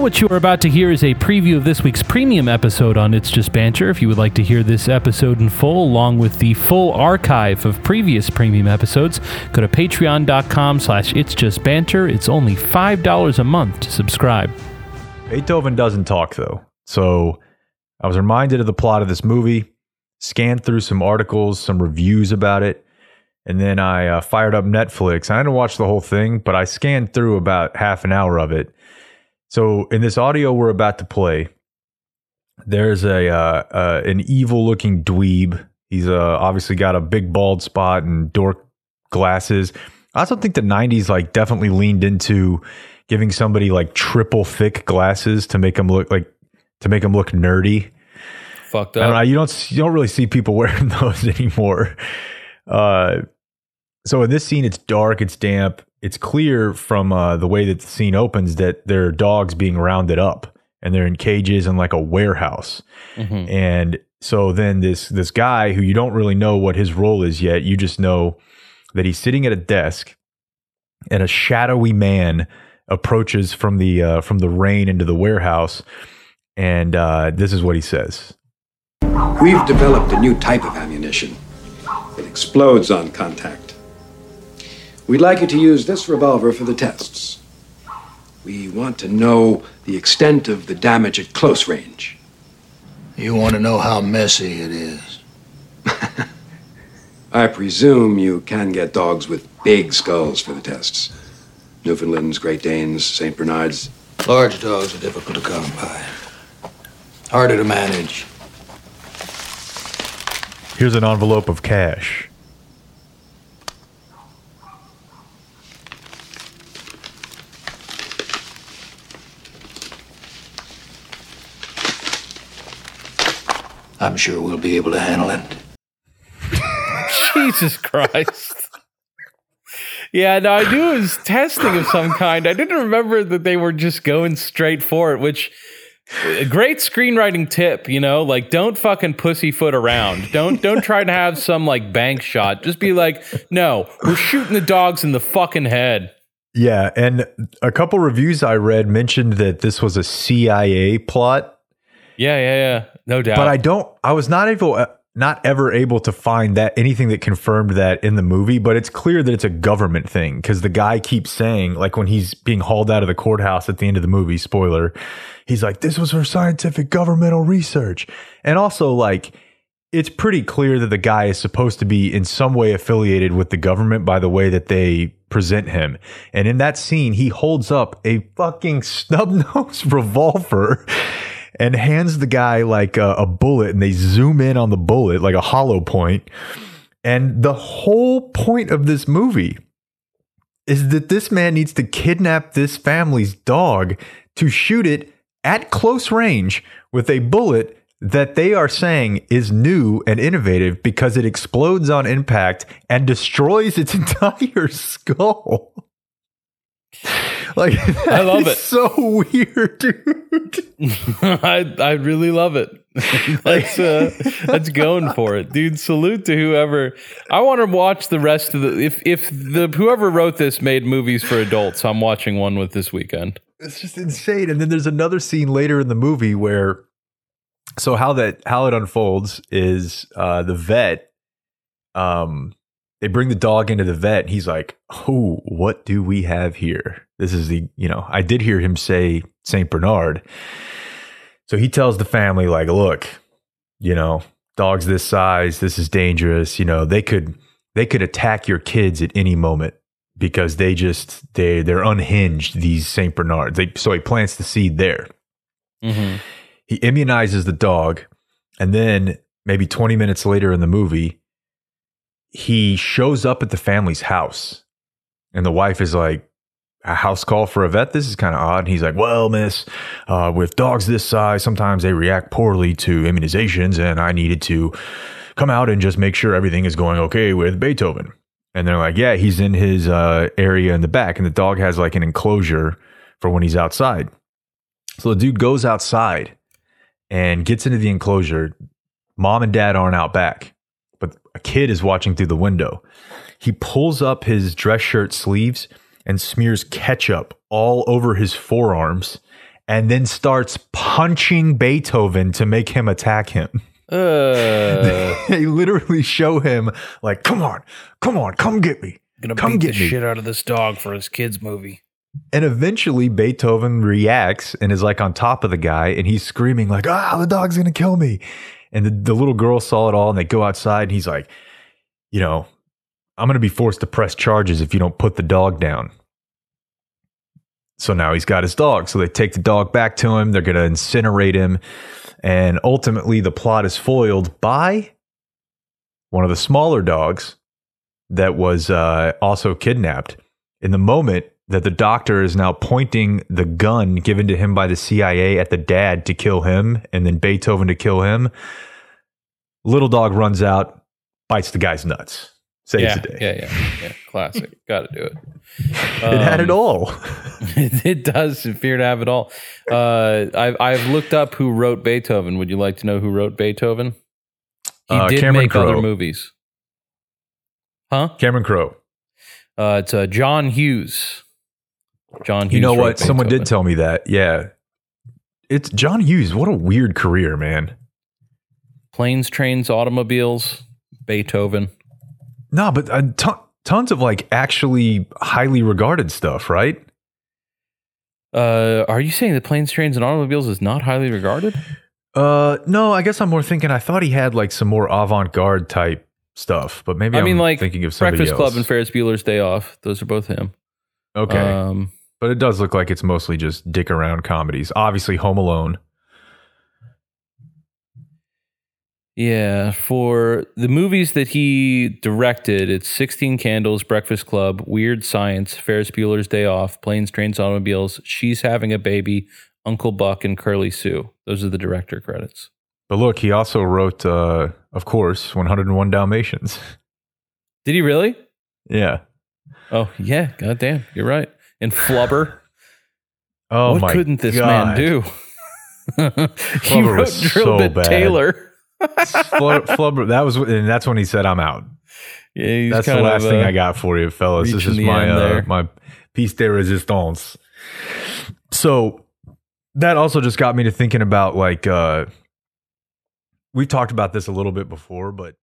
What you are about to hear is a preview of this week's premium episode on It's Just Banter. If you would like to hear this episode in full, along with the full archive of previous premium episodes, go to patreon.com slash It's Just Banter. It's only $5 a month to subscribe. Beethoven doesn't talk, though. So I was reminded of the plot of this movie, scanned through some articles, some reviews about it, and then I uh, fired up Netflix. I didn't watch the whole thing, but I scanned through about half an hour of it so in this audio we're about to play, there's a uh, uh, an evil looking dweeb. He's uh, obviously got a big bald spot and dork glasses. I also think the '90s like definitely leaned into giving somebody like triple thick glasses to make them look like to make them look nerdy. Fucked up. Know, you don't you don't really see people wearing those anymore. Uh, so in this scene, it's dark, it's damp it's clear from uh, the way that the scene opens that there are dogs being rounded up and they're in cages in like a warehouse. Mm-hmm. And so then this this guy who you don't really know what his role is yet, you just know that he's sitting at a desk and a shadowy man approaches from the uh, from the rain into the warehouse and uh, this is what he says. We've developed a new type of ammunition. It explodes on contact. We'd like you to use this revolver for the tests. We want to know the extent of the damage at close range. You want to know how messy it is? I presume you can get dogs with big skulls for the tests. Newfoundlands, Great Danes, St. Bernards. Large dogs are difficult to come by. Harder to manage. Here's an envelope of cash. I'm sure we'll be able to handle it. Jesus Christ. Yeah, no, I knew it was testing of some kind. I didn't remember that they were just going straight for it, which a great screenwriting tip, you know, like don't fucking pussyfoot around. Don't don't try to have some like bank shot. Just be like, no, we're shooting the dogs in the fucking head. Yeah, and a couple reviews I read mentioned that this was a CIA plot. Yeah, yeah, yeah. No doubt. But I don't. I was not able, uh, not ever able to find that anything that confirmed that in the movie. But it's clear that it's a government thing because the guy keeps saying, like when he's being hauled out of the courthouse at the end of the movie. Spoiler. He's like, "This was for scientific governmental research," and also like. It's pretty clear that the guy is supposed to be in some way affiliated with the government by the way that they present him. And in that scene, he holds up a fucking snub nose revolver and hands the guy like a, a bullet and they zoom in on the bullet like a hollow point. And the whole point of this movie is that this man needs to kidnap this family's dog to shoot it at close range with a bullet that they are saying is new and innovative because it explodes on impact and destroys its entire skull. Like I love it. So weird, dude. I I really love it. that's uh, that's going for it, dude. Salute to whoever. I want to watch the rest of the. If if the whoever wrote this made movies for adults, I'm watching one with this weekend. It's just insane. And then there's another scene later in the movie where, so how that how it unfolds is uh, the vet, um, they bring the dog into the vet. And he's like, "Oh, what do we have here?" This is the, you know, I did hear him say St. Bernard. So he tells the family, like, look, you know, dogs this size, this is dangerous. You know, they could they could attack your kids at any moment because they just they they're unhinged. These Saint Bernards. They, so he plants the seed there. Mm-hmm. He immunizes the dog, and then maybe twenty minutes later in the movie, he shows up at the family's house, and the wife is like, a house call for a vet. This is kind of odd. He's like, well, miss, uh, with dogs this size, sometimes they react poorly to immunizations, and I needed to come out and just make sure everything is going okay with Beethoven. And they're like, yeah, he's in his uh, area in the back, and the dog has like an enclosure for when he's outside. So the dude goes outside and gets into the enclosure. Mom and dad aren't out back, but a kid is watching through the window. He pulls up his dress shirt sleeves and smears ketchup all over his forearms and then starts punching Beethoven to make him attack him. Uh, they literally show him like, "Come on, come on, come get me." gonna Come beat get the me. shit out of this dog for his kids movie. And eventually Beethoven reacts and is like on top of the guy and he's screaming like, ah, the dog's to kill me. And the, the little girl saw it all and they go outside and he's like, you know, I'm going to be forced to press charges if you don't put the dog down. So now he's got his dog. So they take the dog back to him. They're going to incinerate him. And ultimately the plot is foiled by one of the smaller dogs that was uh, also kidnapped. In the moment that the doctor is now pointing the gun given to him by the CIA at the dad to kill him and then Beethoven to kill him, little dog runs out, bites the guy's nuts, saves Yeah, the day. yeah, yeah, yeah. Classic. Got to do it. It had it Um, all. it, it does appear to have it all. Uh, I've I've looked up who wrote Beethoven. Would you like to know who wrote Beethoven? He Uh, did Cameron make other movies. Huh? Cameron Crowe. Uh, it's uh, John Hughes. John Hughes. You know what? Someone did tell me that. Yeah. It's John Hughes. What a weird career, man. Planes, trains, automobiles. Beethoven. No, but uh, ton- tons of like actually highly regarded stuff, right? Uh, are you saying that planes, trains, and automobiles is not highly regarded? Uh, no, I guess I'm more thinking. I thought he had like some more avant-garde type stuff, but maybe I I'm mean, like thinking of somebody Breakfast else. Club and Ferris Bueller's Day Off. Those are both him. okay, Um, but it does look like it's mostly just dick around comedies. Obviously, Home Alone. Yeah, for the movies that he directed, it's 16 Candles, Breakfast Club, Weird Science, Ferris Bueller's Day Off, Planes, Trains, Automobiles, She's Having a Baby, Uncle Buck, and Curly Sue. Those are the director credits. But look, he also wrote, uh, of course, 101 Dalmatians. Did he really? yeah. Oh, yeah. Goddamn. You're right. And Flubber. Oh what couldn't this God. man do? he Flubber wrote Drill so Bit bad. Taylor. Flub- Flubber, that was, and that's when he said, "I'm out." Yeah, That's the last of, thing uh, I got for you, fellas. This is my uh, my piece de resistance. So that also just got me to thinking about like uh we've talked about this a little bit before, but